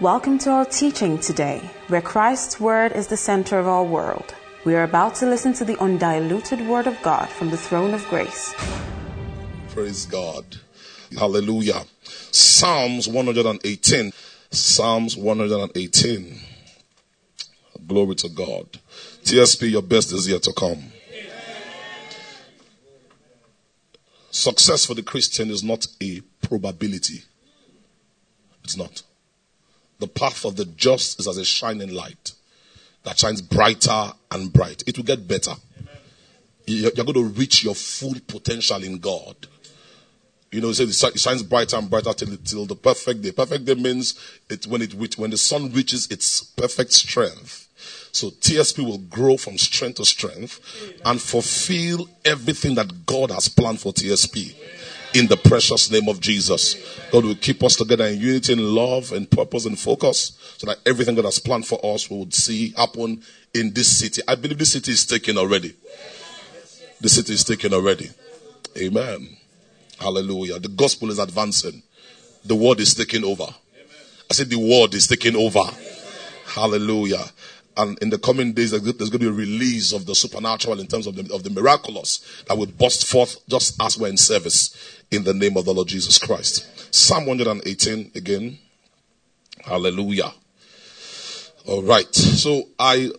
Welcome to our teaching today, where Christ's Word is the center of our world. We are about to listen to the undiluted Word of God from the throne of grace. Praise God. Hallelujah. Psalms 118. Psalms 118. Glory to God. TSP, your best is yet to come. Success for the Christian is not a probability. It's not. The path of the just is as a shining light that shines brighter and bright. It will get better. You're going to reach your full potential in God. You know, it says it shines brighter and brighter till, till the perfect day. Perfect day means it when it when the sun reaches its perfect strength. So TSP will grow from strength to strength and fulfill everything that God has planned for TSP in the precious name of Jesus. God will keep us together in unity and love and purpose and focus so that everything God has planned for us we would see happen in this city. I believe this city is taken already. The city is taken already. Amen. Hallelujah. The gospel is advancing. The word is taking over. I said the word is taking over. Hallelujah. And in the coming days, there's going to be a release of the supernatural in terms of the, of the miraculous that will burst forth just as we're in service in the name of the Lord Jesus Christ. Psalm 118 again. Hallelujah. All right. So I,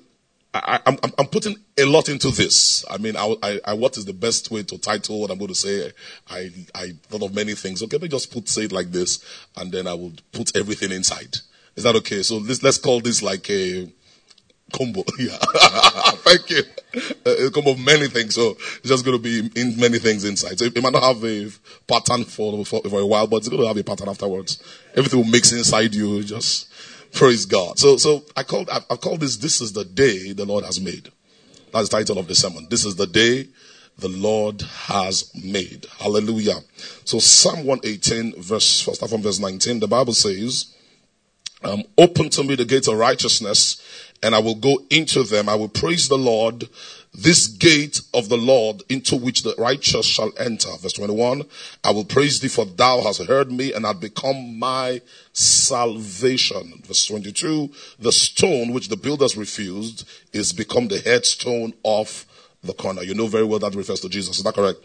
I, am I'm, I'm putting a lot into this. I mean, I, I, I, what is the best way to title what I'm going to say? I, I thought of many things. Okay, let me just put, say it like this, and then I will put everything inside. Is that okay? So let's, let's call this like a, combo. Yeah. Thank you. Uh, a combo of many things. So it's just going to be in many things inside. So it might not have a pattern for, for, for a while, but it's going to have a pattern afterwards. Everything will mix inside you. Just praise God. So, so I called, I, I called this, this is the day the Lord has made. That's the title of the sermon. This is the day the Lord has made. Hallelujah. So Psalm 118 verse, start from verse 19, the Bible says, um, open to me the gates of righteousness and I will go into them. I will praise the Lord, this gate of the Lord into which the righteous shall enter. Verse 21. I will praise thee for thou hast heard me and hast become my salvation. Verse 22. The stone which the builders refused is become the headstone of the corner. You know very well that refers to Jesus. Is that correct?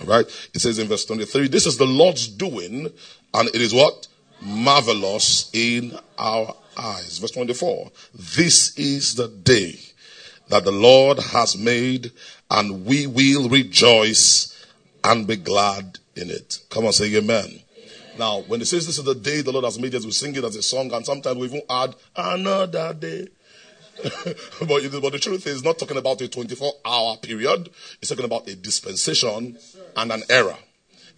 All right. It says in verse 23, this is the Lord's doing and it is what? Marvelous in our eyes. Verse 24. This is the day that the Lord has made and we will rejoice and be glad in it. Come on, say amen. Now, when it says this is the day the Lord has made, us, we sing it as a song, and sometimes we even add another day. but, but, the truth is, not talking about a 24 hour period, it's talking about a dispensation and an era.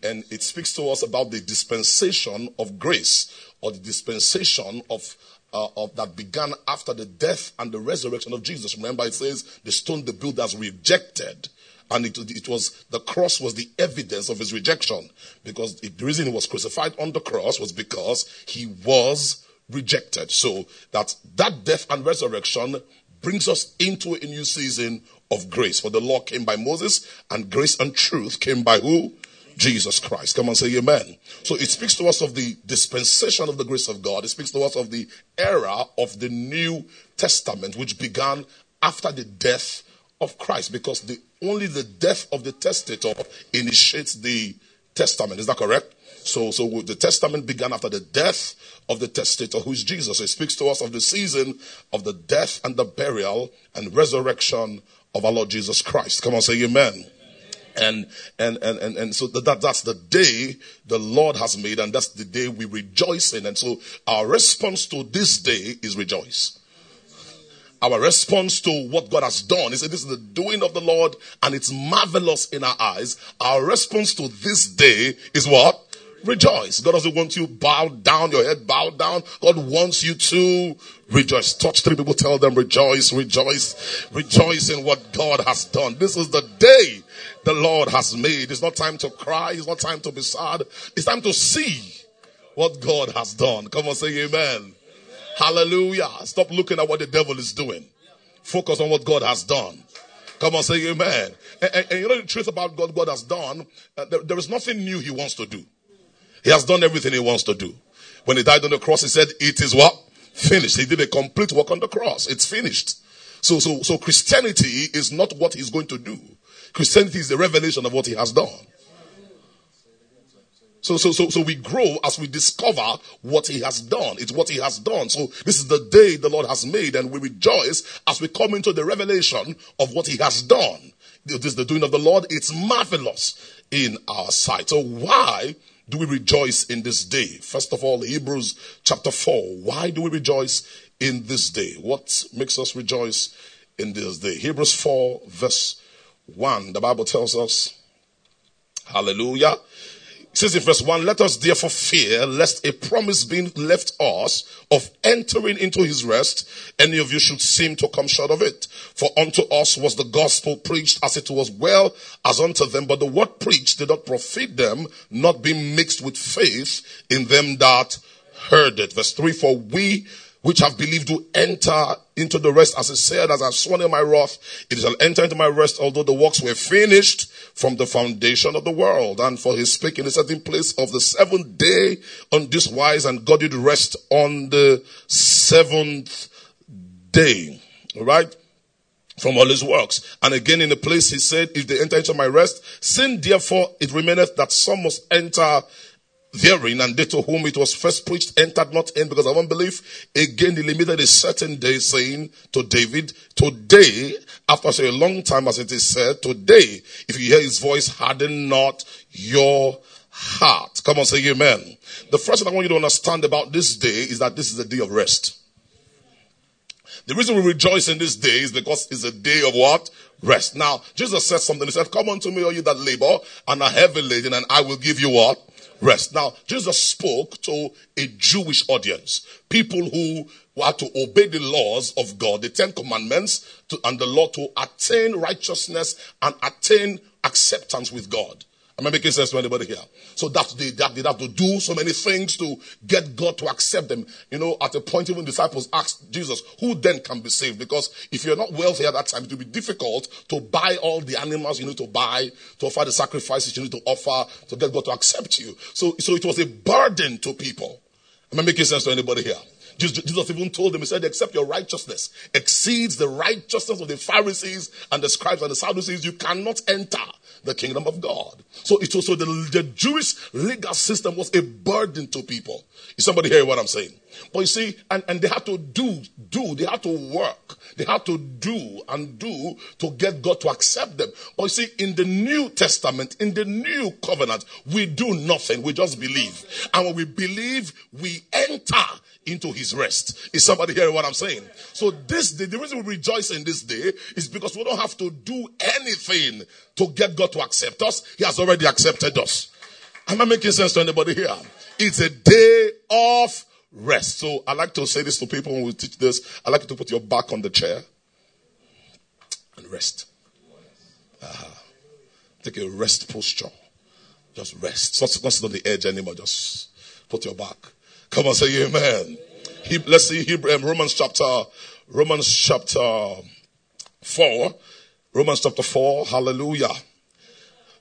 And it speaks to us about the dispensation of grace or the dispensation of uh, of, that began after the death and the resurrection of Jesus. Remember, it says the stone the builders rejected. And it, it was, the cross was the evidence of his rejection. Because the reason he was crucified on the cross was because he was rejected. So that, that death and resurrection brings us into a new season of grace. For the law came by Moses and grace and truth came by who? Jesus Christ. Come on, say amen. So it speaks to us of the dispensation of the grace of God. It speaks to us of the era of the New Testament, which began after the death of Christ, because the, only the death of the testator initiates the testament. Is that correct? So, so the testament began after the death of the testator, who is Jesus. It speaks to us of the season of the death and the burial and resurrection of our Lord Jesus Christ. Come on, say amen. And, and, and, and, and so that, that's the day the Lord has made and that's the day we rejoice in. And so our response to this day is rejoice. Our response to what God has done is this is the doing of the Lord and it's marvelous in our eyes. Our response to this day is what? Rejoice. God doesn't want you bow down, your head bow down. God wants you to rejoice. Touch three people, tell them rejoice, rejoice, rejoice in what God has done. This is the day the Lord has made. It's not time to cry. It's not time to be sad. It's time to see what God has done. Come on, say amen. amen. Hallelujah. Stop looking at what the devil is doing. Focus on what God has done. Come on, say amen. And, and, and you know the truth about God, God has done, uh, there, there is nothing new he wants to do. He has done everything he wants to do. When he died on the cross, he said, it is what? finished. He did a complete work on the cross. It's finished. So, so, so Christianity is not what he's going to do. Christianity is the revelation of what he has done. So, so, so, so we grow as we discover what he has done. It's what he has done. So this is the day the Lord has made and we rejoice as we come into the revelation of what he has done. This is the doing of the Lord. It's marvelous in our sight. So why do we rejoice in this day? First of all, Hebrews chapter 4. Why do we rejoice in this day? What makes us rejoice in this day? Hebrews 4 verse 1. The Bible tells us, hallelujah. It says in verse 1, let us therefore fear lest a promise being left us of entering into his rest, any of you should seem to come short of it. For unto us was the gospel preached as it was well as unto them, but the word preached did not profit them, not being mixed with faith in them that heard it. Verse 3, for we which have believed to enter into the rest, as it said, as I've sworn in my wrath, it shall enter into my rest, although the works were finished from the foundation of the world. And for his speaking a certain place of the seventh day on this wise, and God did rest on the seventh day. All right? From all his works. And again in the place he said, if they enter into my rest, sin therefore it remaineth that some must enter therein, and they to whom it was first preached entered not in because of unbelief. Again, he limited a certain day, saying to David, Today, after such a long time as it is said, Today, if you hear his voice, harden not your heart. Come on, say amen. The first thing I want you to understand about this day is that this is a day of rest. The reason we rejoice in this day is because it's a day of what? Rest. Now, Jesus said something. He said, Come unto me, all you that labor and are heavy laden, and I will give you what? Rest. Now, Jesus spoke to a Jewish audience, people who had to obey the laws of God, the Ten Commandments, to, and the law to attain righteousness and attain acceptance with God. Am I making sense to anybody here? So that they, that they have to do so many things to get God to accept them. You know, at a point even disciples asked Jesus, who then can be saved? Because if you're not wealthy at that time, it will be difficult to buy all the animals you need to buy, to offer the sacrifices you need to offer, to get God to accept you. So, so it was a burden to people. Am I making sense to anybody here? Jesus even told them, He said, except your righteousness exceeds the righteousness of the Pharisees and the scribes and the Sadducees, you cannot enter the kingdom of God. So it was so the, the Jewish legal system was a burden to people. Is somebody hearing what I'm saying? But you see, and, and they had to do, do, they had to work, they had to do and do to get God to accept them. But you see, in the New Testament, in the New Covenant, we do nothing, we just believe. And when we believe, we enter into his rest. Is somebody hearing what I'm saying? So this day, the reason we rejoice in this day is because we don't have to do anything to get God to accept us. He has already accepted us. Am I making sense to anybody here? It's a day of rest. So I like to say this to people when we teach this. I like you to put your back on the chair and rest. Uh, take a rest posture. Just rest. Not sit on the edge anymore. Just put your back. Come on, say amen. He, let's see Hebrew, um, Romans chapter, Romans chapter 4. Romans chapter 4. Hallelujah.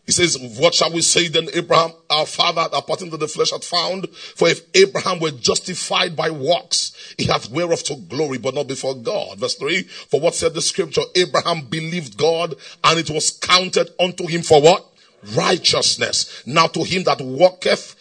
He says, what shall we say then Abraham, our father, according to the flesh hath found? For if Abraham were justified by works, he hath whereof to glory, but not before God. Verse 3, for what said the scripture? Abraham believed God and it was counted unto him for what? Righteousness. Now to him that walketh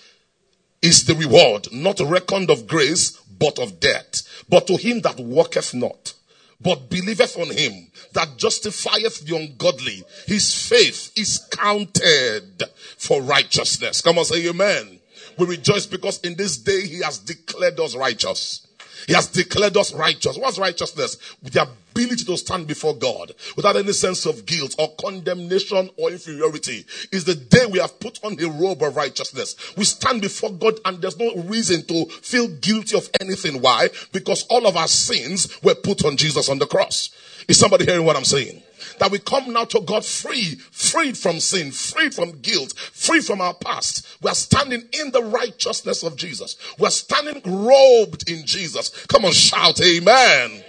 is the reward, not reckoned of grace, but of debt. But to him that worketh not, but believeth on him that justifieth the ungodly, his faith is counted for righteousness. Come on, say amen. We rejoice because in this day he has declared us righteous. He has declared us righteous. What's righteousness? The ability to stand before God without any sense of guilt or condemnation or inferiority. Is the day we have put on a robe of righteousness. We stand before God and there's no reason to feel guilty of anything. Why? Because all of our sins were put on Jesus on the cross. Is somebody hearing what I'm saying? That we come now to God free, freed from sin, freed from guilt, free from our past. We are standing in the righteousness of Jesus. We are standing robed in Jesus. Come on, shout amen.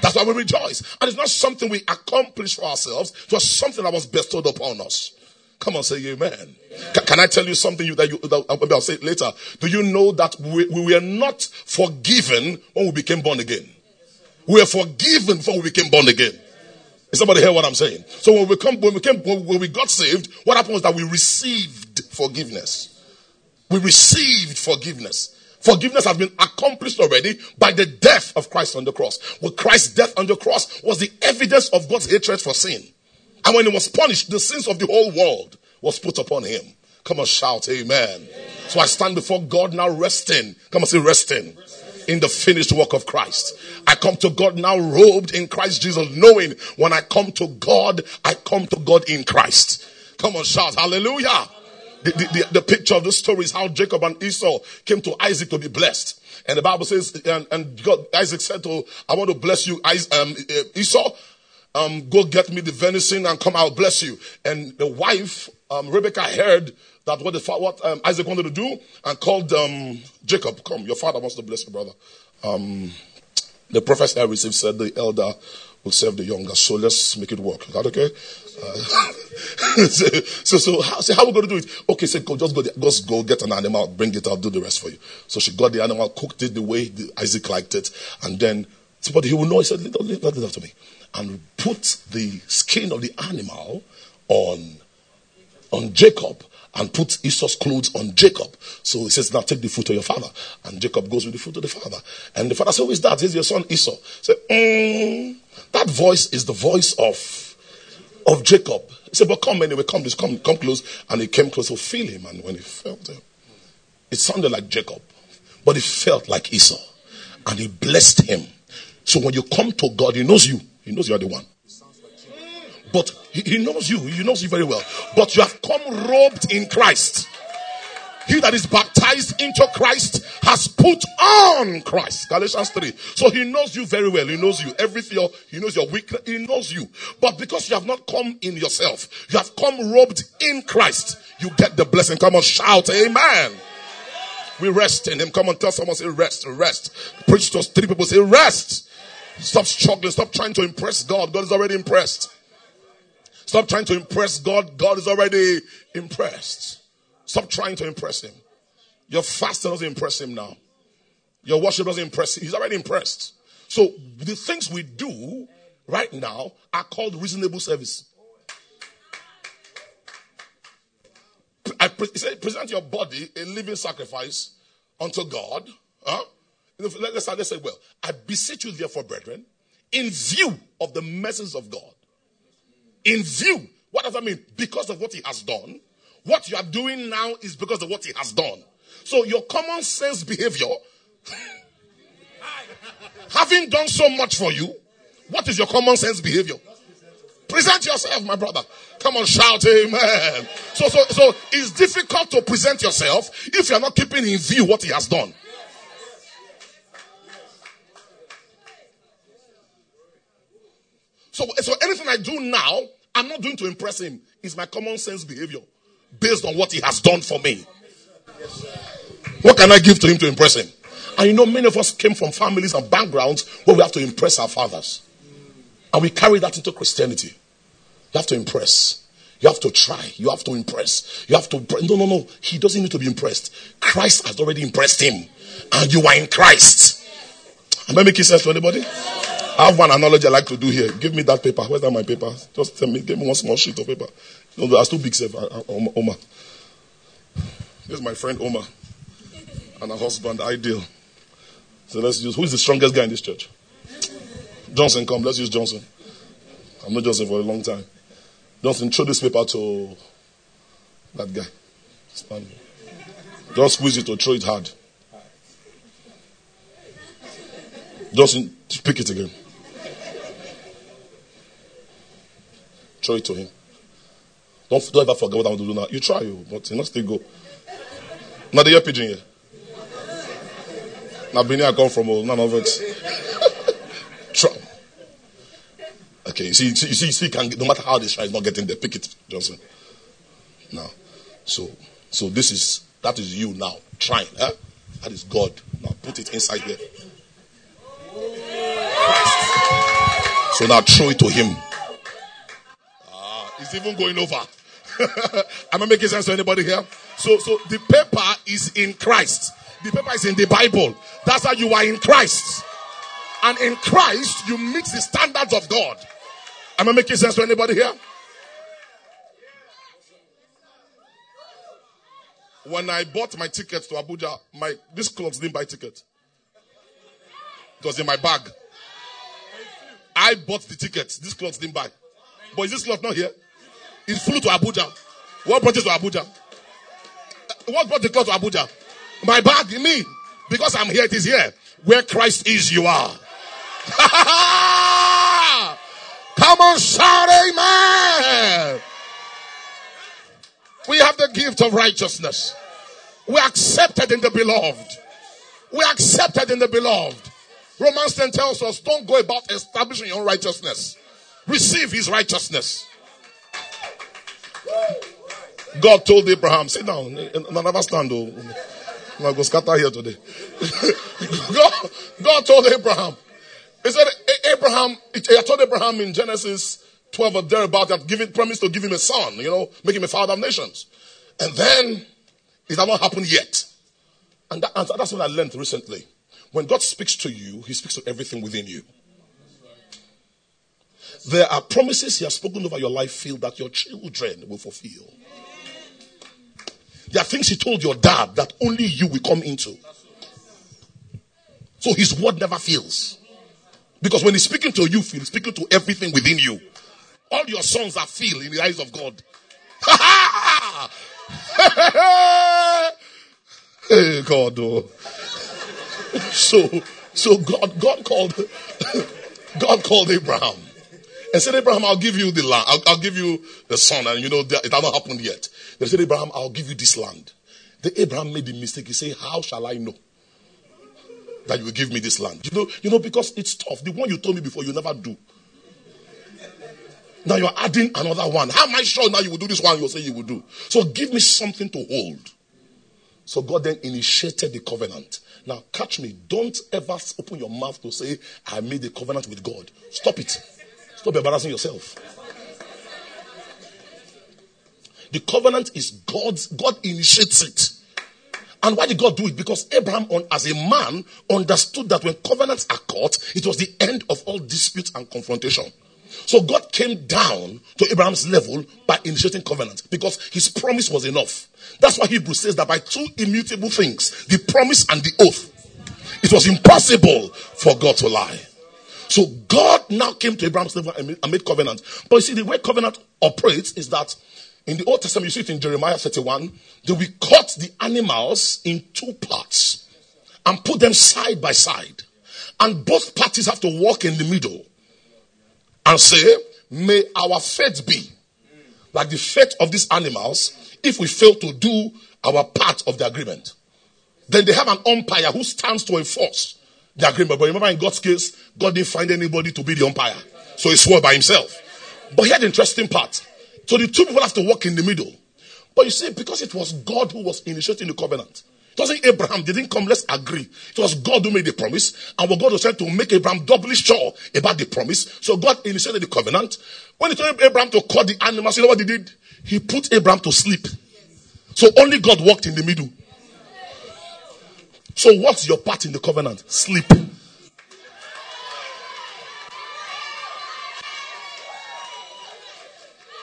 That's why we rejoice. And it's not something we accomplish for ourselves. It was something that was bestowed upon us. Come on, say amen. Can, can I tell you something that you, that, uh, I'll say it later. Do you know that we, we were not forgiven when we became born again? We were forgiven before we became born again. Is somebody hear what I'm saying? So when we come, when we came, when we got saved, what happened was that we received forgiveness. We received forgiveness. Forgiveness has been accomplished already by the death of Christ on the cross. Well, Christ's death on the cross was the evidence of God's hatred for sin. And when he was punished, the sins of the whole world was put upon him. Come on, shout amen. amen. So I stand before God now resting. Come on, say resting. In the finished work of Christ. I come to God now robed in Christ Jesus, knowing when I come to God, I come to God in Christ. Come on, shout hallelujah. The, the, the, the, picture of the story is how Jacob and Esau came to Isaac to be blessed. And the Bible says, and, and God, Isaac said to, I want to bless you, um, Esau, um, go get me the venison and come, I'll bless you. And the wife, um, Rebecca heard that what the what um, Isaac wanted to do and called um, Jacob, come, your father wants to bless your brother. Um, the prophet I received said the elder will serve the younger. So let's make it work. Is that okay? Uh, so, so, how, so how are we going to do it? Okay, so just go, just go get an animal, bring it, I'll do the rest for you. So she got the animal, cooked it the way the, Isaac liked it, and then, but he will know, he said, leave, leave, leave that to me. And put the skin of the animal on, on Jacob and put Esau's clothes on Jacob. So he says, Now take the food to your father. And Jacob goes with the food to the father. And the father says, Who is that? He's your son Esau. Say, mm, that voice is the voice of, of Jacob. He said, But come anyway, come, come, come close. And he came close to feel him. And when he felt him, it sounded like Jacob, but it felt like Esau. And he blessed him. So when you come to God, he knows you. He knows you are the one. But he, knows you. He knows you very well. But you have come robed in Christ. He that is baptized into Christ has put on Christ. Galatians 3. So he knows you very well. He knows you. Everything, he knows your weakness. He knows you. But because you have not come in yourself, you have come robed in Christ, you get the blessing. Come on, shout, Amen. We rest in him. Come on, tell someone, say rest, rest. Preach to us. Three people say rest. Stop struggling. Stop trying to impress God. God is already impressed. Stop trying to impress God. God is already impressed. Stop trying to impress Him. Your fasting doesn't impress Him now. Your worship doesn't impress Him. He's already impressed. So the things we do right now are called reasonable service. I pre- present your body a living sacrifice unto God. Huh? Let's, let's say, well, I beseech you, therefore, brethren, in view of the message of God, in view. What does that mean? Because of what he has done. What you are doing now is because of what he has done. So your common sense behavior, having done so much for you, what is your common sense behavior? Present yourself, my brother. Come on, shout amen. So, so, so it's difficult to present yourself if you're not keeping in view what he has done. So, so anything I do now, I'm not doing to impress him. It's my common sense behavior based on what he has done for me. What can I give to him to impress him? And you know, many of us came from families and backgrounds where we have to impress our fathers. And we carry that into Christianity. You have to impress. You have to try. You have to impress. You have to. No, no, no. He doesn't need to be impressed. Christ has already impressed him. And you are in Christ. Am I making sense to anybody? I have one analogy I like to do here. Give me that paper. Where's that my paper? Just tell me, give me one small sheet of paper. No, that's too big, sir. Uh, uh, um, Omar. This is my friend Omar and her husband, Ideal. So let's use, who is the strongest guy in this church? Johnson, come, let's use Johnson. I'm not Johnson for a long time. Johnson, show this paper to that guy. Stand. Just squeeze it or throw it hard. Johnson, pick it again. Throw it to him. Don't, don't ever forget what I want to do now. You try, you, oh, but you not still go. Now the Pidgin here. Now Benin I come from, oh, none of it. try. Okay, you see, you see, you see, can, no matter how this try, is not getting there. Pick it, Johnson. Now, so, so this is that is you now trying. Huh? That is God. Now put it inside there. So now throw it to him. It's even going over. Am I making sense to anybody here? So, so the paper is in Christ. The paper is in the Bible. That's how you are in Christ. And in Christ, you meet the standards of God. Am I making sense to anybody here? When I bought my tickets to Abuja, my this clothes didn't buy ticket. It was in my bag. I bought the tickets. This clothes didn't buy. But is this cloth not here? It flew to Abuja. What brought it to Abuja? Uh, what brought the cloth to Abuja? My bag, me. Because I'm here, it is here. Where Christ is, you are. Come on, shout amen. We have the gift of righteousness. We are accepted in the beloved. We are accepted in the beloved. Romans 10 tells us don't go about establishing your own righteousness. Receive his righteousness. God told Abraham, sit down, never stand. Oh. I'm going scatter here today. God, God told Abraham, he said, Abraham, he told Abraham in Genesis 12 or thereabout that giving, promised to give him a son, you know, make him a father of nations. And then it had not happened yet. And, that, and that's what I learned recently. When God speaks to you, he speaks to everything within you. There are promises he has spoken over your life, field that your children will fulfill. There are things he told your dad that only you will come into. So his word never fails. Because when he's speaking to you, he's speaking to everything within you. All your sons are filled in the eyes of God. hey God, oh. so so God God called God called Abraham and said, Abraham, I'll give you the land. I'll, I'll give you the son. And you know, it has not happened yet. They said, Abraham, I'll give you this land. Then Abraham made the mistake. He said, How shall I know? that you will give me this land. You know, you know, because it's tough. The one you told me before, you never do. Now you're adding another one. How am I sure now you will do this one you will say you will do? So give me something to hold. So God then initiated the covenant. Now catch me. Don't ever open your mouth to say, I made a covenant with God. Stop it. Stop embarrassing yourself. The covenant is God's, God initiates it. And why did God do it? Because Abraham, on, as a man, understood that when covenants are caught, it was the end of all disputes and confrontation. So God came down to Abraham's level by initiating covenant because his promise was enough. That's why Hebrews says that by two immutable things, the promise and the oath, it was impossible for God to lie. So God now came to Abraham's level and made covenant. But you see, the way covenant operates is that in the Old Testament, you see it in Jeremiah 31, they will cut the animals in two parts and put them side by side. And both parties have to walk in the middle and say, May our faith be like the faith of these animals if we fail to do our part of the agreement. Then they have an umpire who stands to enforce the agreement. But remember, in God's case, God didn't find anybody to be the umpire. So he swore by himself. But here the interesting part so the two people have to walk in the middle. But you see, because it was God who was initiating the covenant. It wasn't Abraham. They didn't come, let's agree. It was God who made the promise. And what God was trying to make Abraham doubly sure about the promise. So God initiated the covenant. When he told Abraham to cut the animals, you know what he did? He put Abraham to sleep. So only God walked in the middle. So what's your part in the covenant? Sleep.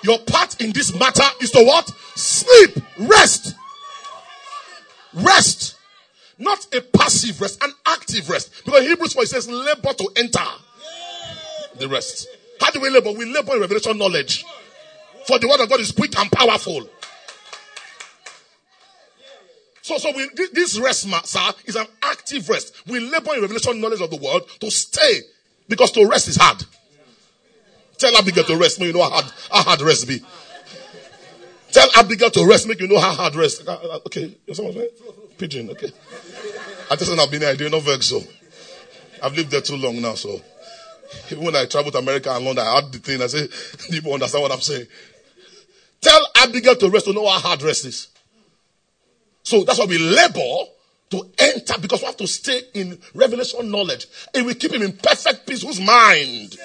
Your part in this matter is to what? Sleep. Rest. Rest. Not a passive rest, an active rest. Because Hebrews 4 says labor to enter the rest. How do we labor? We labor in revelation knowledge. For the word of God is quick and powerful. So, so we, this rest, sir, is an active rest. We labor in revelation knowledge of the world to stay because to rest is hard. Tell Abigail to rest, make you know how hard, how hard rest be. Tell Abigail to rest, make you know how hard rest. Uh, uh, okay, someone say? Pidgin, okay. I just I've been there, I did not work so. I've lived there too long now, so. Even when I travel to America and London, I had the thing, I say, people understand what I'm saying. Tell Abigail to rest to know how hard rest is. So that's why we labor to enter because we have to stay in revelation knowledge. And we keep him in perfect peace whose mind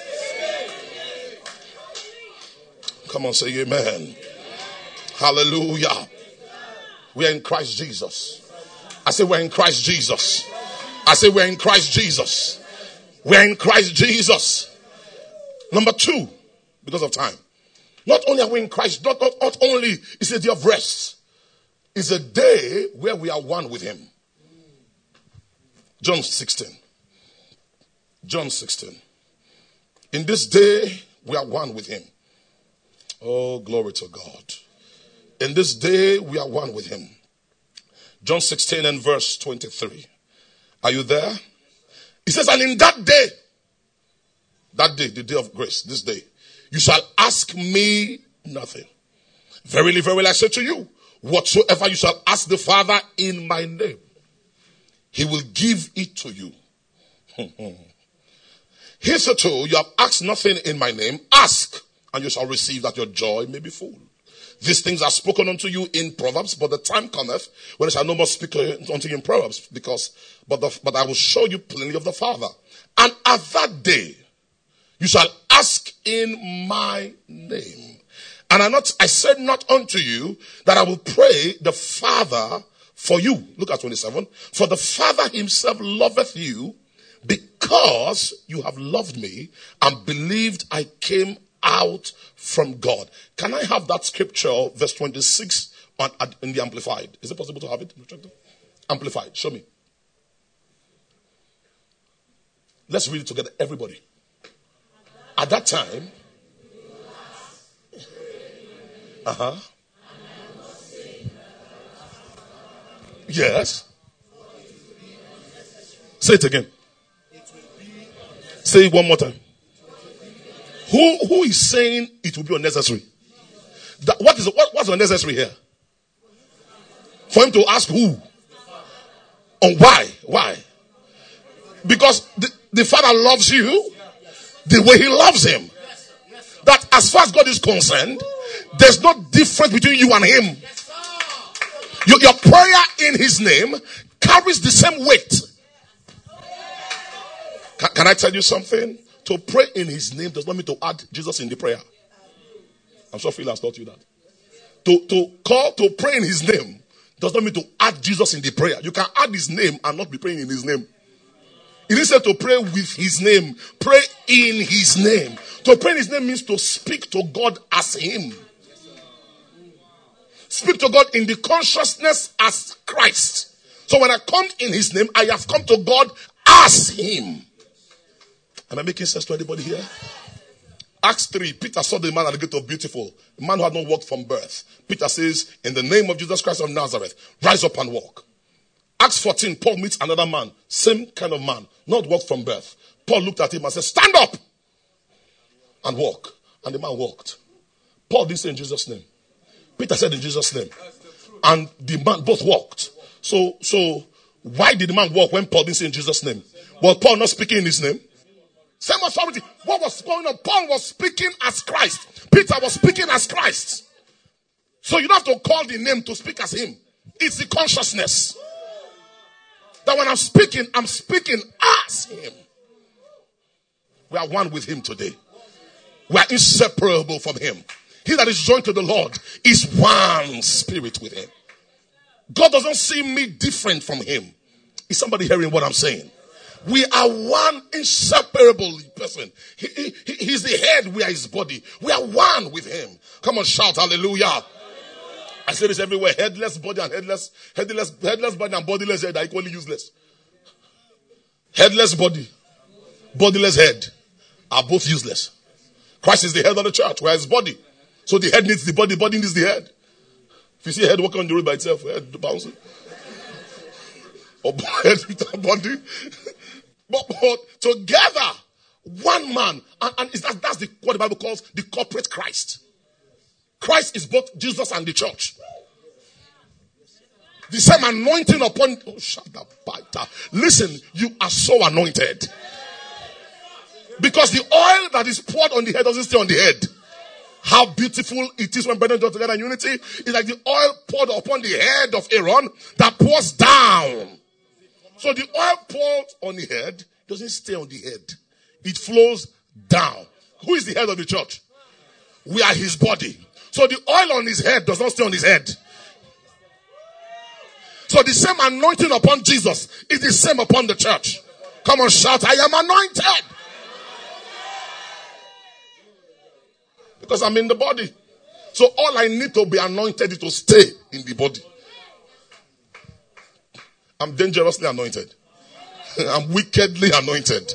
Come on, say amen. Hallelujah. We are in Christ Jesus. I say we're in Christ Jesus. I say we're in Christ Jesus. We're in Christ Jesus. Number two, because of time. Not only are we in Christ, not, not, not only is a day of rest, it's a day where we are one with Him. John 16. John 16. In this day, we are one with Him. Oh, glory to God. In this day, we are one with Him. John 16 and verse 23. Are you there? He says, and in that day, that day, the day of grace, this day, you shall ask me nothing. Verily, verily, I say to you, whatsoever you shall ask the Father in my name, he will give it to you. Hitherto, you have asked nothing in my name. Ask, and you shall receive that your joy may be full. These things are spoken unto you in Proverbs, but the time cometh when I shall no more speak unto you in Proverbs, because, but, the, but I will show you plainly of the Father. And at that day, you shall ask in my name. And I not, I said not unto you that I will pray the Father for you. Look at 27. For the Father himself loveth you because you have loved me and believed I came out from God. Can I have that scripture, verse 26, on, in the Amplified? Is it possible to have it? Amplified. Show me. Let's read it together, everybody. At that time, uh huh. Yes. Say it again. Say it one more time. Who, who is saying it will be unnecessary? That, what is what, what's unnecessary here? For him to ask who? And why? Why? Because the, the Father loves you the way He loves Him. That as far as God is concerned, there's no difference between you and Him. Your, your prayer in His name carries the same weight. Can, can I tell you something? To pray in his name does not mean to add Jesus in the prayer. I'm sure Phil has taught you that. To, to call, to pray in his name does not mean to add Jesus in the prayer. You can add his name and not be praying in his name. It is said to pray with his name. Pray in his name. To pray in his name means to speak to God as him. Speak to God in the consciousness as Christ. So when I come in his name, I have come to God as him. Am I making sense to anybody here? Acts 3, Peter saw the man at the gate of beautiful, a man who had not walked from birth. Peter says, In the name of Jesus Christ of Nazareth, rise up and walk. Acts 14, Paul meets another man, same kind of man, not walked from birth. Paul looked at him and said, Stand up and walk. And the man walked. Paul didn't say in Jesus' name. Peter said in Jesus' name. And the man both walked. So, so why did the man walk when Paul didn't say in Jesus' name? Was Paul not speaking in his name? Same authority. What was going on? Paul was speaking as Christ. Peter was speaking as Christ. So you don't have to call the name to speak as him. It's the consciousness. That when I'm speaking, I'm speaking as him. We are one with him today. We are inseparable from him. He that is joined to the Lord is one spirit with him. God doesn't see me different from him. Is somebody hearing what I'm saying? We are one inseparable person. He, he, he's the head, we are his body. We are one with him. Come on, shout hallelujah. I say this everywhere. Headless body and headless, headless, headless body and bodiless head are equally useless. Headless body, bodiless head are both useless. Christ is the head of the church. Where his body. So the head needs the body, the body needs the head. If you see a head walking on the road by itself, head bouncing. Or head with body. But, but together, one man, and, and that, that's the, what the Bible calls the corporate Christ. Christ is both Jesus and the church. The same anointing upon. Oh, shut up, Peter. Listen, you are so anointed. Because the oil that is poured on the head doesn't stay on the head. How beautiful it is when brethren join together in unity. It's like the oil poured upon the head of Aaron that pours down. So the oil poured on the head doesn't stay on the head. It flows down. Who is the head of the church? We are his body. So the oil on his head does not stay on his head. So the same anointing upon Jesus is the same upon the church. Come on, shout, I am anointed. Because I'm in the body. So all I need to be anointed is to stay in the body. I'm dangerously anointed. I'm wickedly anointed.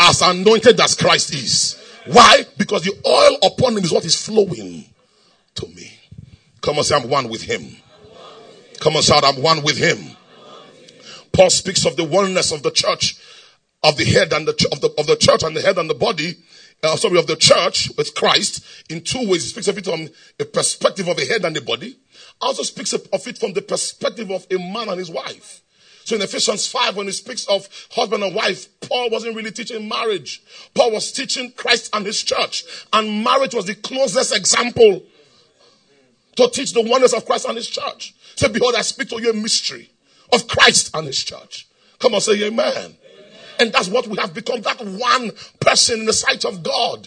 As anointed as Christ is. Why? Because the oil upon him is what is flowing to me. Come on, say, I'm one with him. Come on, shout, I'm one with him. Paul speaks of the oneness of the church, of the head and the, of the, of the church and the head and the body, uh, sorry, of the church with Christ in two ways. He speaks of it from a perspective of a head and a body. Also speaks of it from the perspective of a man and his wife. So in Ephesians 5, when he speaks of husband and wife, Paul wasn't really teaching marriage. Paul was teaching Christ and his church. And marriage was the closest example to teach the oneness of Christ and his church. Say, behold, I speak to you a mystery of Christ and his church. Come on, say amen. And that's what we have become, that one person in the sight of God.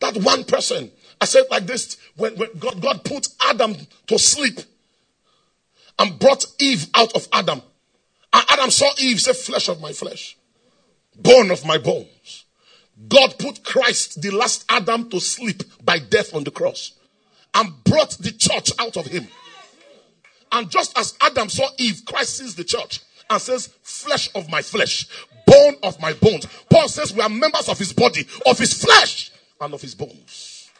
That one person. I said like this, when, when God, God put Adam to sleep and brought Eve out of Adam. And Adam saw Eve say, flesh of my flesh, bone of my bones. God put Christ, the last Adam, to sleep by death on the cross and brought the church out of him. And just as Adam saw Eve, Christ sees the church and says, flesh of my flesh, bone of my bones. Paul says we are members of his body, of his flesh, and of his bones.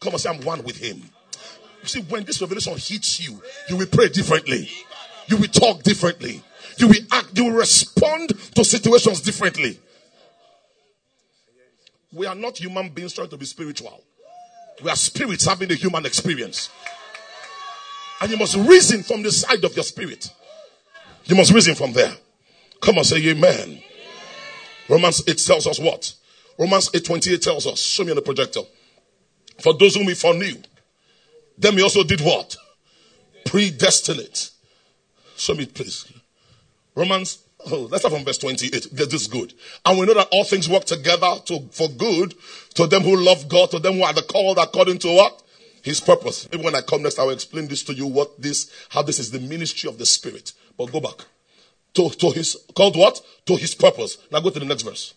Come on, say, I'm one with him. You see, when this revelation hits you, you will pray differently. You will talk differently. You will act, you will respond to situations differently. We are not human beings trying to be spiritual. We are spirits having a human experience. And you must reason from the side of your spirit. You must reason from there. Come on, say amen. Romans 8 tells us what? Romans 8 28 tells us, show me on the projector. For those whom he foreknew, them he also did what? Predestinate. Show me, please. Romans, oh, let's start from verse 28. This is good. And we know that all things work together to, for good to them who love God, to them who are the called according to what? His purpose. Maybe when I come next, I will explain this to you, what this, how this is the ministry of the Spirit. But go back. To, to his, called what? To his purpose. Now go to the next verse.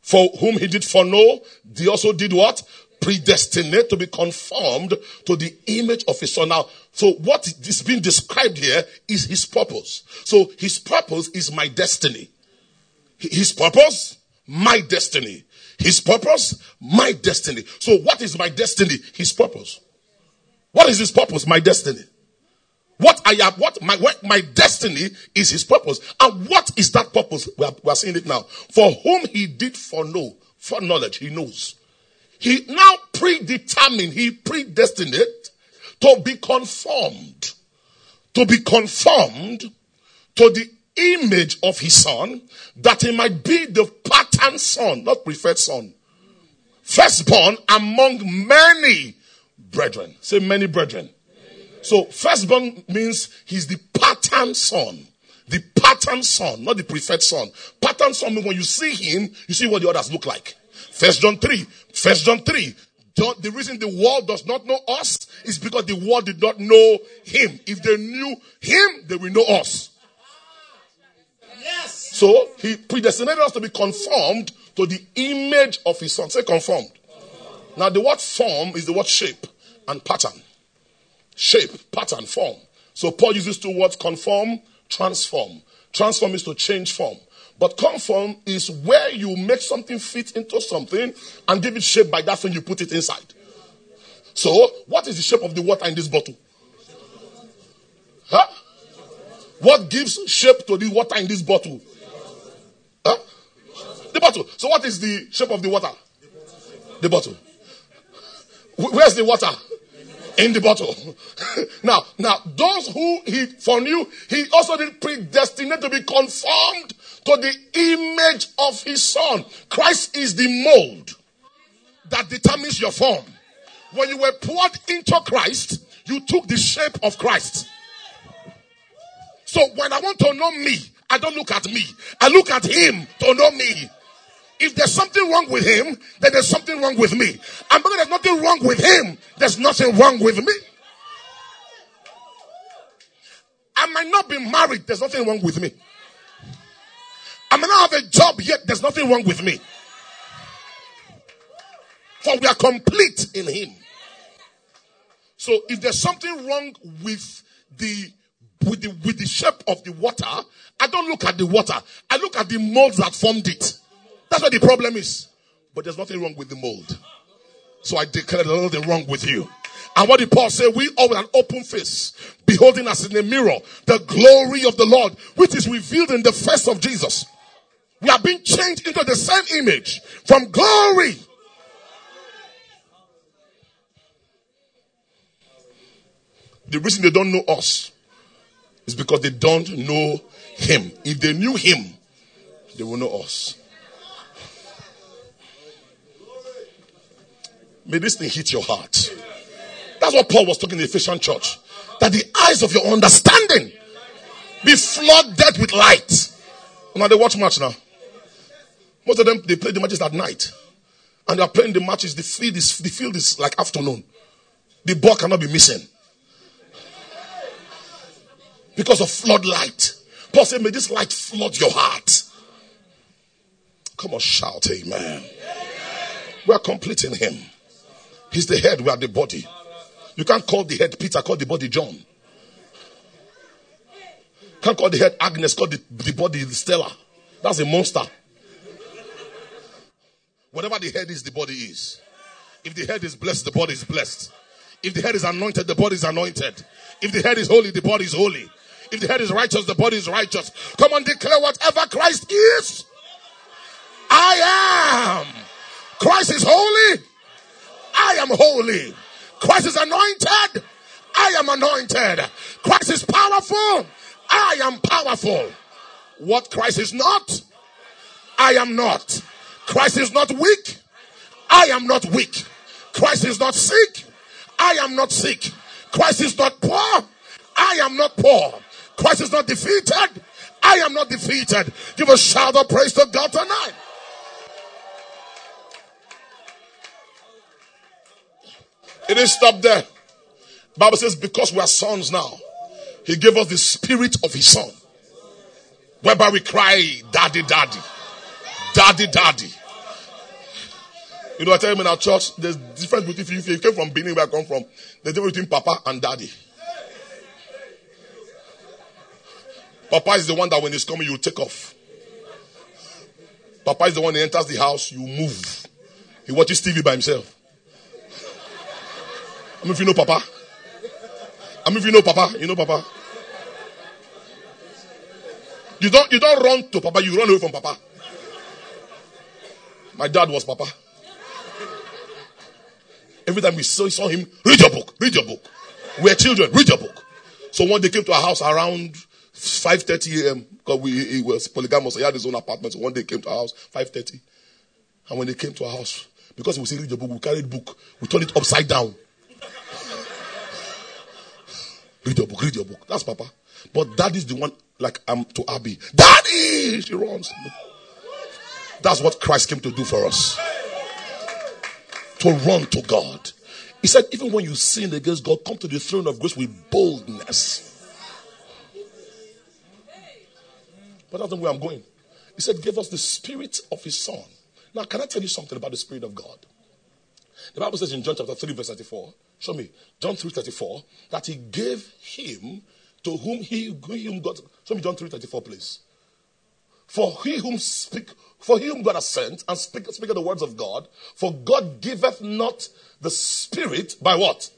For whom he did foreknow, he also did what? Predestinate to be conformed to the image of his son. Now, so what is being described here is his purpose. So his purpose is my destiny. His purpose, my destiny. His purpose, my destiny. So what is my destiny? His purpose. What is his purpose? My destiny. What I have, what my, what my destiny is his purpose. And what is that purpose? We are, we are seeing it now. For whom he did foreknow, for knowledge, he knows. He now predetermined, he predestined to be conformed, to be conformed to the image of his son, that he might be the pattern son, not preferred son. Firstborn among many brethren. Say many brethren. So firstborn means he's the pattern son. The pattern son, not the preferred son. Pattern son means when you see him, you see what the others look like. First John 3. First John 3. The reason the world does not know us is because the world did not know him. If they knew him, they will know us. Yes. So he predestinated us to be conformed to the image of his son. Say conformed. Now the word form is the word shape and pattern. Shape, pattern, form. So Paul uses two words conform, transform. Transform is to change form. But conform is where you make something fit into something and give it shape by that thing you put it inside. So, what is the shape of the water in this bottle? Huh? What gives shape to the water in this bottle? Huh? The bottle. So, what is the shape of the water? The bottle. Where's the water? In the bottle. now, now, those who he foreknew, he also did predestinate to be conformed to the image of his son. Christ is the mold that determines your form. When you were poured into Christ, you took the shape of Christ. So when I want to know me, I don't look at me. I look at him to know me. If there's something wrong with him, then there's something wrong with me. And because there's nothing wrong with him, there's nothing wrong with me. I might not be married, there's nothing wrong with me. I may not have a job yet, there's nothing wrong with me. For we are complete in him. So if there's something wrong with the with the with the shape of the water, I don't look at the water. I look at the mold that formed it. That's what the problem is. But there's nothing wrong with the mold. So I declare there's nothing wrong with you. And what did Paul say? We all with an open face, beholding us in a mirror, the glory of the Lord, which is revealed in the face of Jesus. We are being changed into the same image from glory. The reason they don't know us is because they don't know Him. If they knew Him, they will know us. May this thing hit your heart. That's what Paul was talking to the Ephesian church. That the eyes of your understanding be flooded with light. Now they watch match now. Most of them they play the matches at night. And they are playing the matches, the field is the field is like afternoon. The ball cannot be missing. Because of floodlight. Paul said, May this light flood your heart. Come on, shout amen. We are completing him. He's the head, we are the body. You can't call the head Peter, call the body John. Can't call the head Agnes, call the, the body Stella. That's a monster. Whatever the head is, the body is. If the head is blessed, the body is blessed. If the head is anointed, the body is anointed. If the head is holy, the body is holy. If the head is righteous, the body is righteous. Come on, declare whatever Christ is. I am. Christ is holy. I am holy. Christ is anointed. I am anointed. Christ is powerful. I am powerful. What Christ is not, I am not. Christ is not weak. I am not weak. Christ is not sick. I am not sick. Christ is not poor. I am not poor. Christ is not defeated. I am not defeated. Give a shout of praise to God tonight. It didn't stop there. Bible says, because we are sons now, he gave us the spirit of his son. Whereby we cry, Daddy, Daddy. Daddy, Daddy. You know, I tell him in our church, there's difference between if you came from Benin where I come from, there's difference between Papa and Daddy. Papa is the one that when he's coming, you take off. Papa is the one that enters the house, you move. He watches TV by himself. I mean, if you know Papa. I mean, if you know Papa, you know Papa. You don't, you don't run to Papa, you run away from Papa. My dad was Papa. Every time we saw, saw him, read your book, read your book. We're children, read your book. So one day came to our house around 5.30 a.m. because we, he was polygamous. He had his own apartment. So one day came to our house, 5.30. And when they came to our house, because we say read your book, we carried book. We turned it upside down. Read your book, read your book. That's Papa. But daddy's the one like I'm um, to Abby. Daddy! She runs. That's what Christ came to do for us. To run to God. He said, even when you sin against God, come to the throne of grace with boldness. But that's the way I'm going. He said, give us the spirit of his son. Now, can I tell you something about the spirit of God? The Bible says in John chapter 3, verse 34, show me, John 3 34, that he gave him to whom he whom God. Show me John 3 34, please. For he whom speak, for he whom God has sent and speak, speak the words of God, for God giveth not the spirit by what?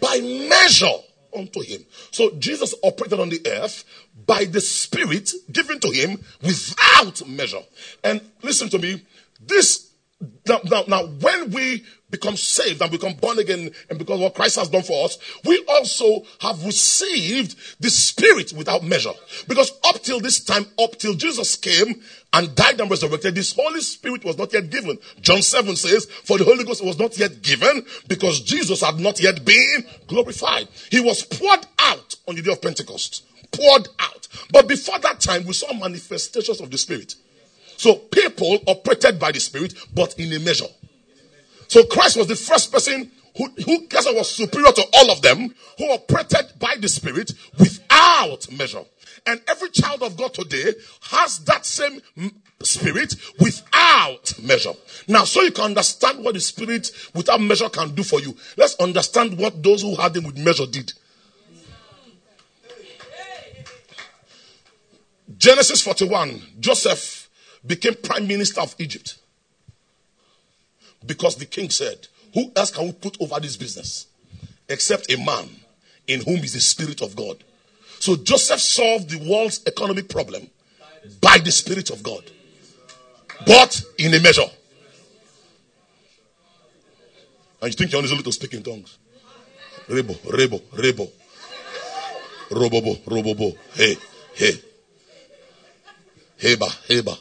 By measure unto him. So Jesus operated on the earth by the spirit given to him without measure. And listen to me, this now, now, now, when we become saved and become born again and because what Christ has done for us, we also have received the Spirit without measure. Because up till this time, up till Jesus came and died and resurrected, this Holy Spirit was not yet given. John 7 says, for the Holy Ghost was not yet given because Jesus had not yet been glorified. He was poured out on the day of Pentecost. Poured out. But before that time, we saw manifestations of the Spirit. So people operated by the Spirit, but in a measure. So Christ was the first person who, who was superior to all of them, who operated by the Spirit without measure. And every child of God today has that same spirit without measure. Now, so you can understand what the spirit without measure can do for you, let's understand what those who had them with measure did. Genesis 41, Joseph became prime minister of Egypt because the king said, Who else can we put over this business except a man in whom is the Spirit of God? So Joseph solved the world's economic problem by the Spirit of God, but in a measure. And you think you're only to speak in tongues? Rebo, rebo, rebo. Robobo, robobo. Hey, hey. Heba, heba.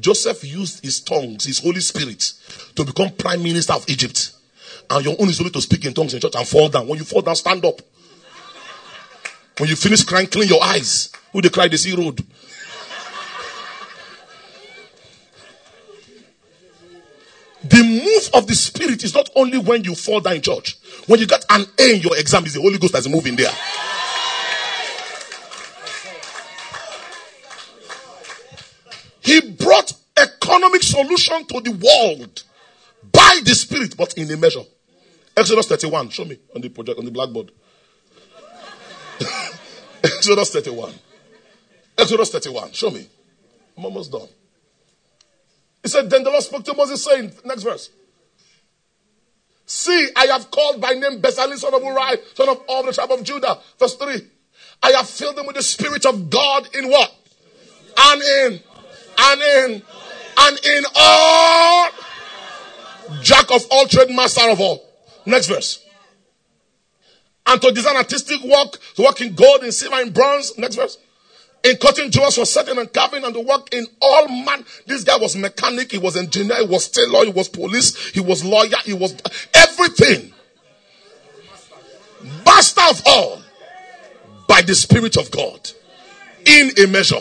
Joseph used his tongues, his Holy Spirit, to become prime minister of Egypt. And your own is only to speak in tongues in church and fall down. When you fall down, stand up. When you finish crying, clean your eyes. Who they cry, they see road. The move of the Spirit is not only when you fall down in church. When you get an A in your exam, is the Holy Ghost that's moving there. He brought economic solution to the world by the Spirit, but in a measure. Exodus 31, show me on the project on the blackboard. Exodus 31. Exodus 31. Show me. I'm almost done. He said, Then the Lord spoke to Moses, saying, next verse. See, I have called by name Bezalel, son of Uri, son of all the tribe of Judah. Verse 3. I have filled them with the Spirit of God in what? And in, and in, and in all. Jack of all trade, master of all. Next verse and to design artistic work, to work in gold, in silver, in bronze. Next verse. In cutting jewels for setting and carving and to work in all man. This guy was mechanic, he was engineer, he was tailor, he was police, he was lawyer, he was everything. Master of all by the Spirit of God in a measure.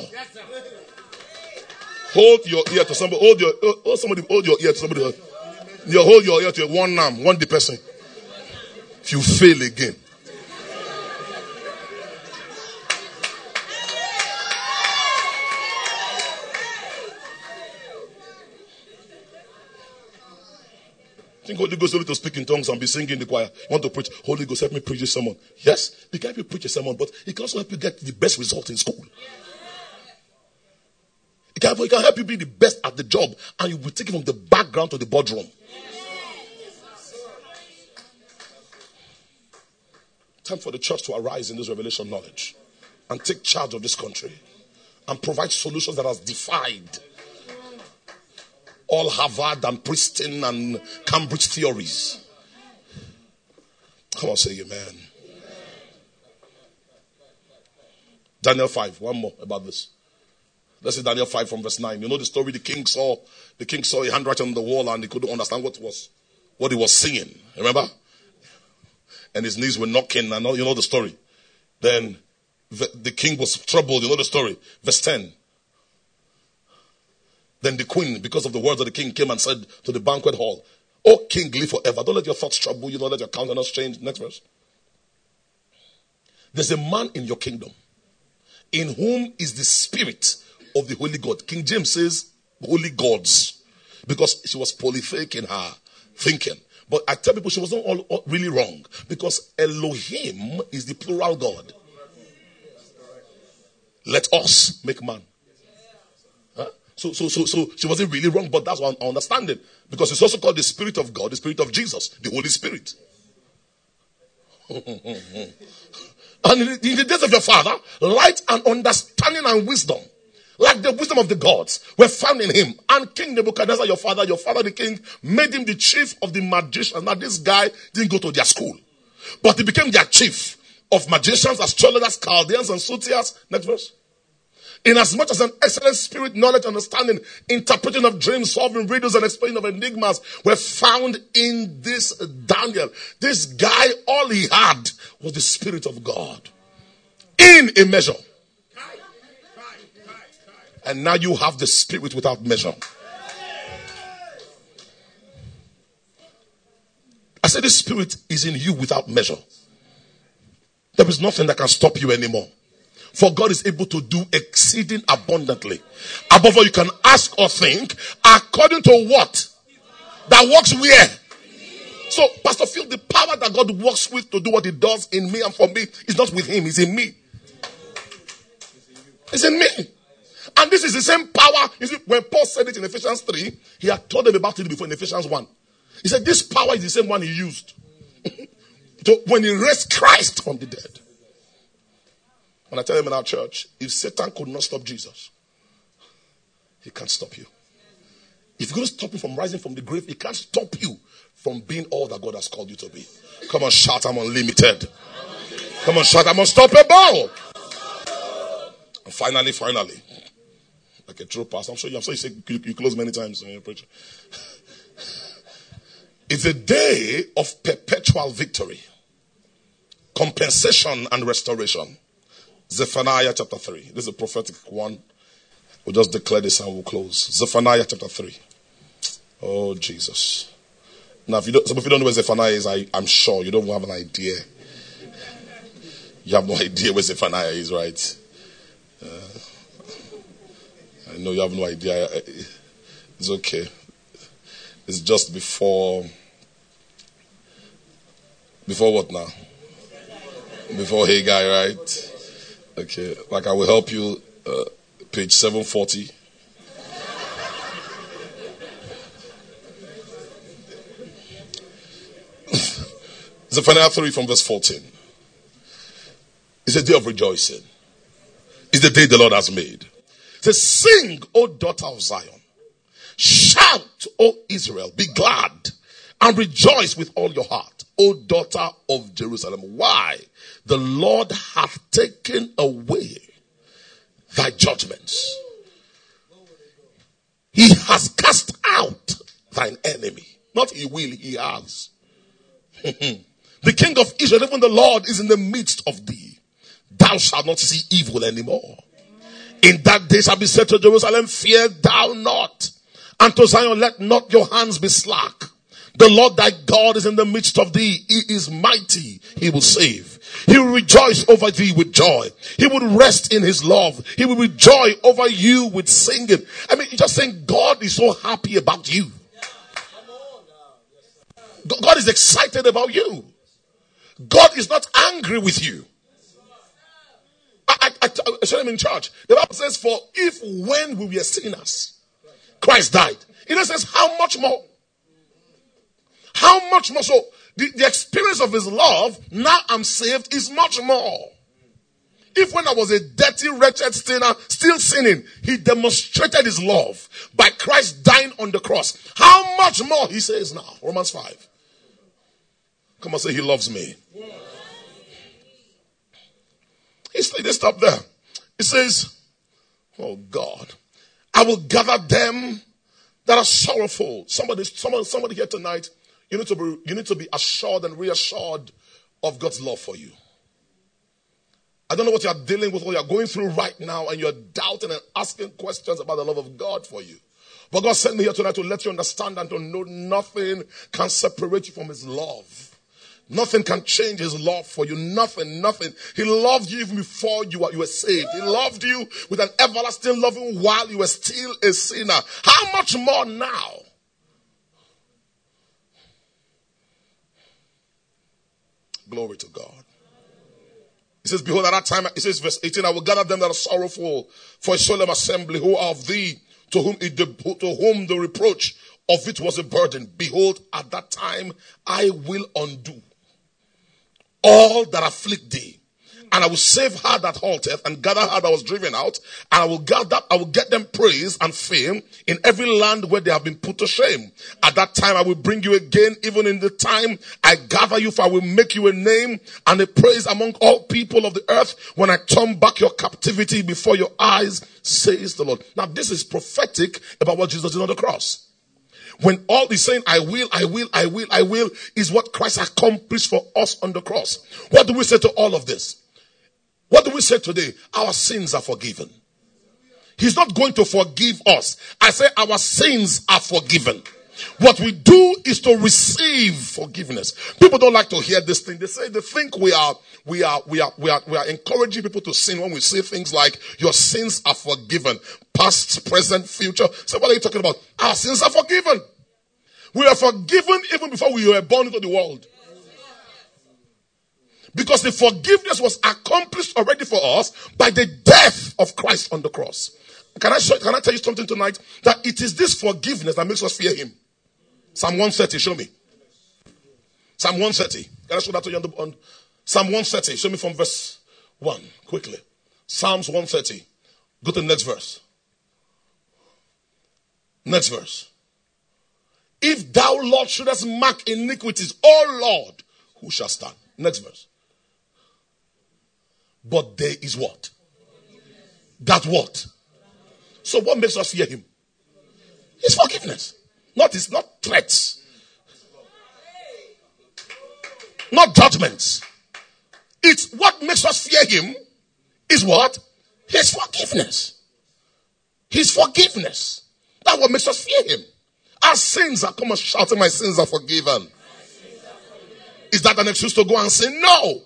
Hold your ear to somebody. Hold your hold somebody. Hold your ear to somebody. You hold your ear to one arm, one the person. If you fail again, think Holy Ghost only to speak in tongues and be singing in the choir. You want to preach? Holy Ghost, help me preach a sermon. Yes, he can help you preach a sermon, but he can also help you get the best result in school. He can, can help you be the best at the job, and you will take it from the background to the boardroom. Time for the church to arise in this revelation knowledge and take charge of this country and provide solutions that has defied all Harvard and Princeton and Cambridge theories. Come on, say amen. Daniel 5, one more about this. Let's see Daniel 5 from verse 9. You know the story the king saw, the king saw a handwriting on the wall and he couldn't understand what was what he was singing. Remember? And his knees were knocking and all, you know the story. Then the, the king was troubled, you know the story. Verse 10. Then the queen, because of the words of the king, came and said to the banquet hall, Oh, king, live forever. Don't let your thoughts trouble you. Don't let your countenance change. Next verse. There's a man in your kingdom in whom is the spirit of the holy God. King James says holy gods because she was polytheic in her thinking. But I tell people she wasn't all, all really wrong because Elohim is the plural God. Let us make man. So, so, so, so she wasn't really wrong, but that's what I'm understanding. Because it's also called the Spirit of God, the Spirit of Jesus, the Holy Spirit. and in the days of your father, light and understanding and wisdom, like the wisdom of the gods, were found in him. And King Nebuchadnezzar, your father, your father, the king, made him the chief of the magicians. Now, this guy didn't go to their school, but he became their chief of magicians, astrologers, Chaldeans, and soothsayers. Next verse. Inasmuch as an excellent spirit, knowledge, understanding, interpreting of dreams, solving riddles, and explaining of enigmas were found in this Daniel. This guy, all he had was the Spirit of God. In a measure. And now you have the spirit without measure. I said, the spirit is in you without measure. There is nothing that can stop you anymore. For God is able to do exceeding abundantly above all you can ask or think, according to what? That works where? So, Pastor Phil, the power that God works with to do what He does in me and for me is not with Him, it's in me. It's in me. And this is the same power. You see, when Paul said it in Ephesians 3, he had told them about it before in Ephesians 1. He said, This power is the same one he used to, when he raised Christ from the dead. When I tell them in our church, if Satan could not stop Jesus, he can't stop you. If you're going to stop him from rising from the grave, he can't stop you from being all that God has called you to be. Come on, shout, I'm unlimited. Come on, shout, I'm unstoppable. And finally, finally, like a true pastor, I'm sure you, I'm sure you say you, you close many times in your preacher. it's a day of perpetual victory, compensation, and restoration. Zephaniah chapter 3. This is a prophetic one. We'll just declare this and we'll close. Zephaniah chapter 3. Oh, Jesus. Now, if you don't, you don't know where Zephaniah is, I, I'm sure you don't have an idea. You have no idea where Zephaniah is, right? Uh, I know you have no idea. It's okay. It's just before. Before what now? Before Haggai, right? Okay. Like I will help you. Uh, page 740. Zephaniah 3 from verse 14. It's a day of rejoicing. It's the day the Lord has made. Says, Sing, O daughter of Zion. Shout, O Israel. Be glad and rejoice with all your heart, O daughter of Jerusalem. Why? The Lord hath taken away thy judgments. He has cast out thine enemy. Not he will, he has. the king of Israel, even the Lord, is in the midst of thee thou shalt not see evil anymore. In that day shall be said to Jerusalem, fear thou not. And to Zion, let not your hands be slack. The Lord thy God is in the midst of thee. He is mighty. He will save. He will rejoice over thee with joy. He will rest in his love. He will rejoice over you with singing. I mean, just saying God is so happy about you. God is excited about you. God is not angry with you. I, I, I showed him in church. The Bible says, For if when we were sinners, Christ died. It says, How much more? How much more? So, the, the experience of his love, now I'm saved, is much more. If when I was a dirty, wretched sinner, still sinning, he demonstrated his love by Christ dying on the cross. How much more, he says now, Romans 5. Come on, say, He loves me. Yeah. It's like they stop there. It says, Oh God, I will gather them that are sorrowful. Somebody, somebody, somebody here tonight, you need to be, you need to be assured and reassured of God's love for you. I don't know what you're dealing with, what you're going through right now, and you're doubting and asking questions about the love of God for you. But God sent me here tonight to let you understand and to know nothing can separate you from His love. Nothing can change his love for you. Nothing, nothing. He loved you even before you were, you were saved. He loved you with an everlasting loving while you were still a sinner. How much more now? Glory to God. He says, Behold, at that time, he says, verse 18, I will gather them that are sorrowful for a solemn assembly, who are of thee, to whom, it, to whom the reproach of it was a burden. Behold, at that time, I will undo all that afflict thee. And I will save her that halteth and gather her that was driven out. And I will gather, I will get them praise and fame in every land where they have been put to shame. At that time I will bring you again, even in the time I gather you, for I will make you a name and a praise among all people of the earth when I turn back your captivity before your eyes, says the Lord. Now this is prophetic about what Jesus did on the cross. When all is saying, I will, I will, I will, I will, is what Christ accomplished for us on the cross. What do we say to all of this? What do we say today? Our sins are forgiven. He's not going to forgive us. I say our sins are forgiven. What we do is to receive forgiveness. People don't like to hear this thing. They say they think we are we are we are we are we are encouraging people to sin when we say things like your sins are forgiven, past, present, future. So what are you talking about? Our sins are forgiven. We are forgiven even before we were born into the world. Because the forgiveness was accomplished already for us by the death of Christ on the cross. Can I, show, can I tell you something tonight? That it is this forgiveness that makes us fear Him. Psalm 130, show me. Psalm 130. Can I show that to you on, the, on Psalm 130? Show me from verse 1 quickly. Psalms 130. Go to the next verse. Next verse. If thou, Lord, shouldest mark iniquities, O Lord, who shall stand? Next verse. But there is what? That what? So what makes us fear him? His forgiveness. Not his not threats. Not judgments. It's what makes us fear him is what? His forgiveness. His forgiveness. That's what makes us fear him. Our sins are come and shouting, My sins are forgiven. Is that an excuse to go and say no?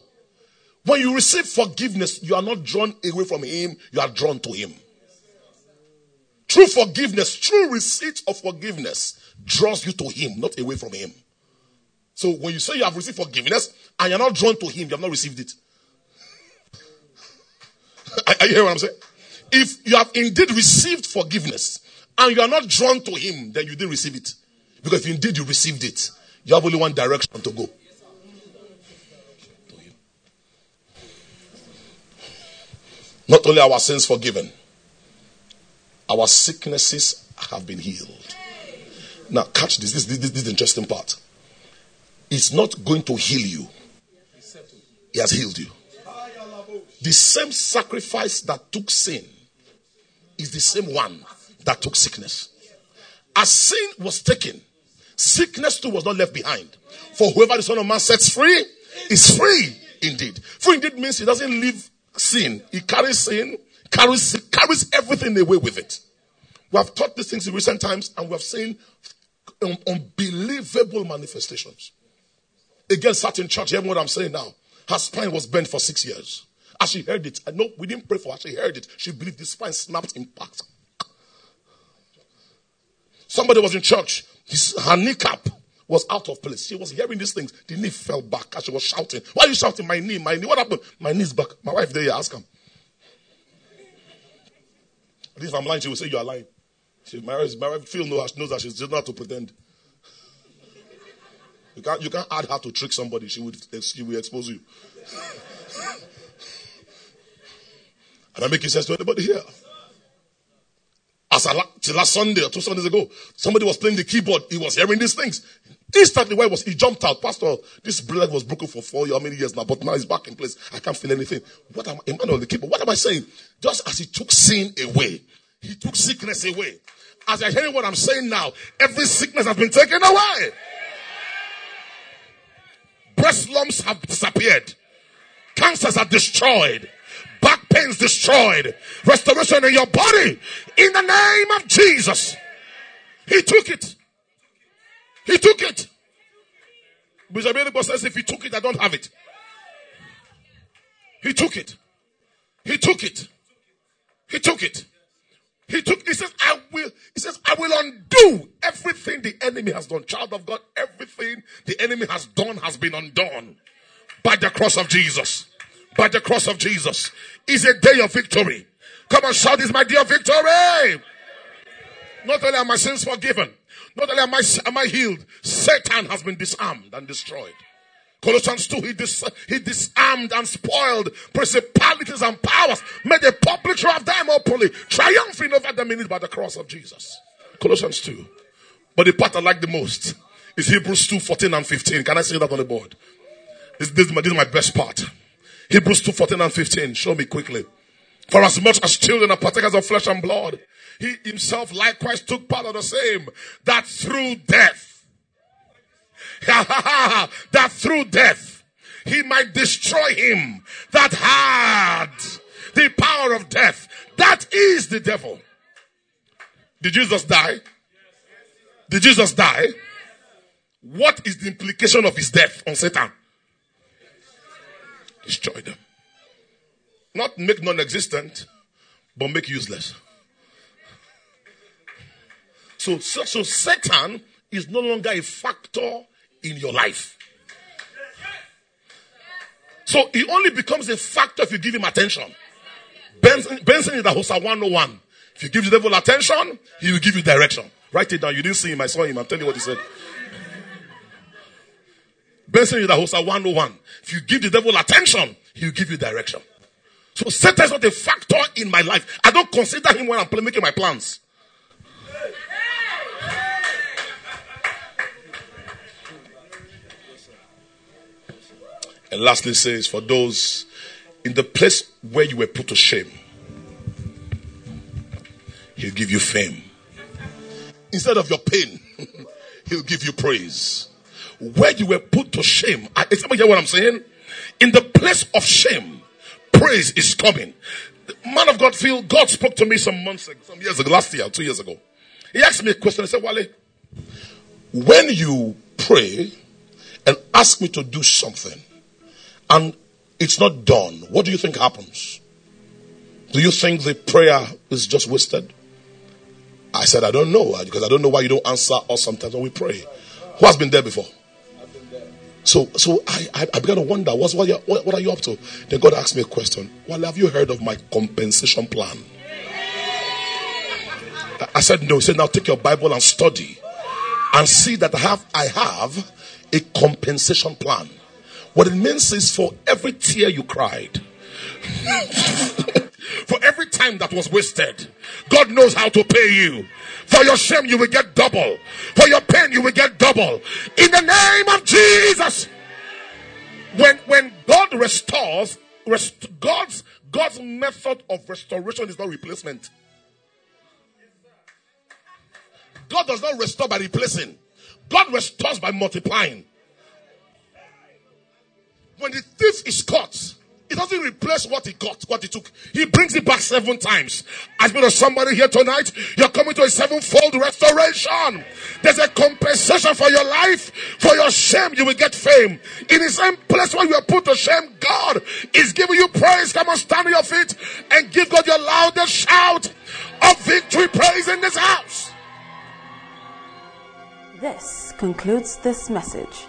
When you receive forgiveness, you are not drawn away from Him, you are drawn to Him. True forgiveness, true receipt of forgiveness draws you to Him, not away from Him. So when you say you have received forgiveness and you're not drawn to Him, you have not received it. Are you hearing what I'm saying? If you have indeed received forgiveness and you are not drawn to Him, then you didn't receive it. Because if indeed you received it, you have only one direction to go. Not only our sins forgiven, our sicknesses have been healed. Now, catch this. This, this, this is the interesting part. It's not going to heal you, He has healed you. The same sacrifice that took sin is the same one that took sickness. As sin was taken, sickness too was not left behind. For whoever the Son of Man sets free is free indeed. Free indeed means he doesn't leave sin. He carries sin, carries, carries everything away with it. We have taught these things in recent times and we have seen un- unbelievable manifestations. Again, certain church, hear what I'm saying now. Her spine was bent for six years. As she heard it, I know we didn't pray for her, she heard it. She believed the spine snapped in parts. Somebody was in church, his, her kneecap was out of place. She was hearing these things. The knee fell back as she was shouting. Why are you shouting? My knee, my knee. What happened? My knee's back. My wife there, ask him. If I'm lying, she will say you are lying. She, my, wife, my wife feel knows, knows that she's just not to pretend. You can't, you can't add her to trick somebody. She would, she will expose you. and I make sense to anybody here. As I, till last Sunday or two Sundays ago, somebody was playing the keyboard. He was hearing these things. Instantly, where was he jumped out, Pastor? This leg was broken for four how many years now, but now it's back in place. I can't feel anything. What am I, Emmanuel the keeper? What am I saying? Just as he took sin away, he took sickness away. As you're hearing what I'm saying now, every sickness has been taken away. Breast lumps have disappeared. Cancers are destroyed. Back pains destroyed. Restoration in your body. In the name of Jesus. He took it. He took it. Bishop Edinburgh says, if he took it, I don't have it. He took it. He took it. He took it. He took, he says, I will, he says, I will undo everything the enemy has done. Child of God, everything the enemy has done has been undone by the cross of Jesus. By the cross of Jesus is a day of victory. Come on, shout, is my of victory. Not only are my sins forgiven, not only am I, am I healed, Satan has been disarmed and destroyed. Colossians 2, he, dis, he disarmed and spoiled principalities and powers, made a public show of them openly, triumphing over them in it by the cross of Jesus. Colossians 2. But the part I like the most is Hebrews 2, 14 and 15. Can I say that on the board? This, this, is, my, this is my best part. Hebrews 2, 14 and 15. Show me quickly. For as much as children are partakers of flesh and blood, he himself likewise took part of the same, that through death, that through death, he might destroy him that had the power of death. That is the devil. Did Jesus die? Did Jesus die? What is the implication of his death on Satan? Destroy them. Not make non existent, but make useless. So, so, so Satan is no longer a factor in your life. So he only becomes a factor if you give him attention. Benson, Benson Idahosa 101. If you give the devil attention, he will give you direction. Write it down. You didn't see him. I saw him. I'm telling you what he said. Benson Idahosa 101. If you give the devil attention, he will give you direction. So Satan is not a factor in my life. I don't consider him when I'm making my plans. And lastly says, for those in the place where you were put to shame, he'll give you fame. Instead of your pain, he'll give you praise. Where you were put to shame, is somebody hear what I'm saying? In the place of shame, praise is coming. Man of God, feel God spoke to me some months ago, some years ago, last year, two years ago. He asked me a question. He said, Wale, when you pray and ask me to do something, and it's not done, what do you think happens? Do you think the prayer is just wasted? I said, I don't know, because I don't know why you don't answer us sometimes when we pray. Who has been there before? So, so I, I, I began to wonder, what's, what, what, are you up to? Then God asked me a question. Well, have you heard of my compensation plan? I said, no. He said, now take your Bible and study and see that I have, I have a compensation plan. What it means is for every tear you cried, for every time that was wasted, God knows how to pay you. For your shame, you will get double. For your pain, you will get double. In the name of Jesus. When, when God restores, rest, God's, God's method of restoration is not replacement. God does not restore by replacing. God restores by multiplying. When the thief is caught, it doesn't replace what he got, what he took. He brings it back seven times. As been somebody here tonight, you're coming to a sevenfold restoration. There's a compensation for your life. For your shame, you will get fame. In the same place where you are put to shame, God is giving you praise. Come on, stand on your feet and give God your loudest shout of victory praise in this house. This concludes this message.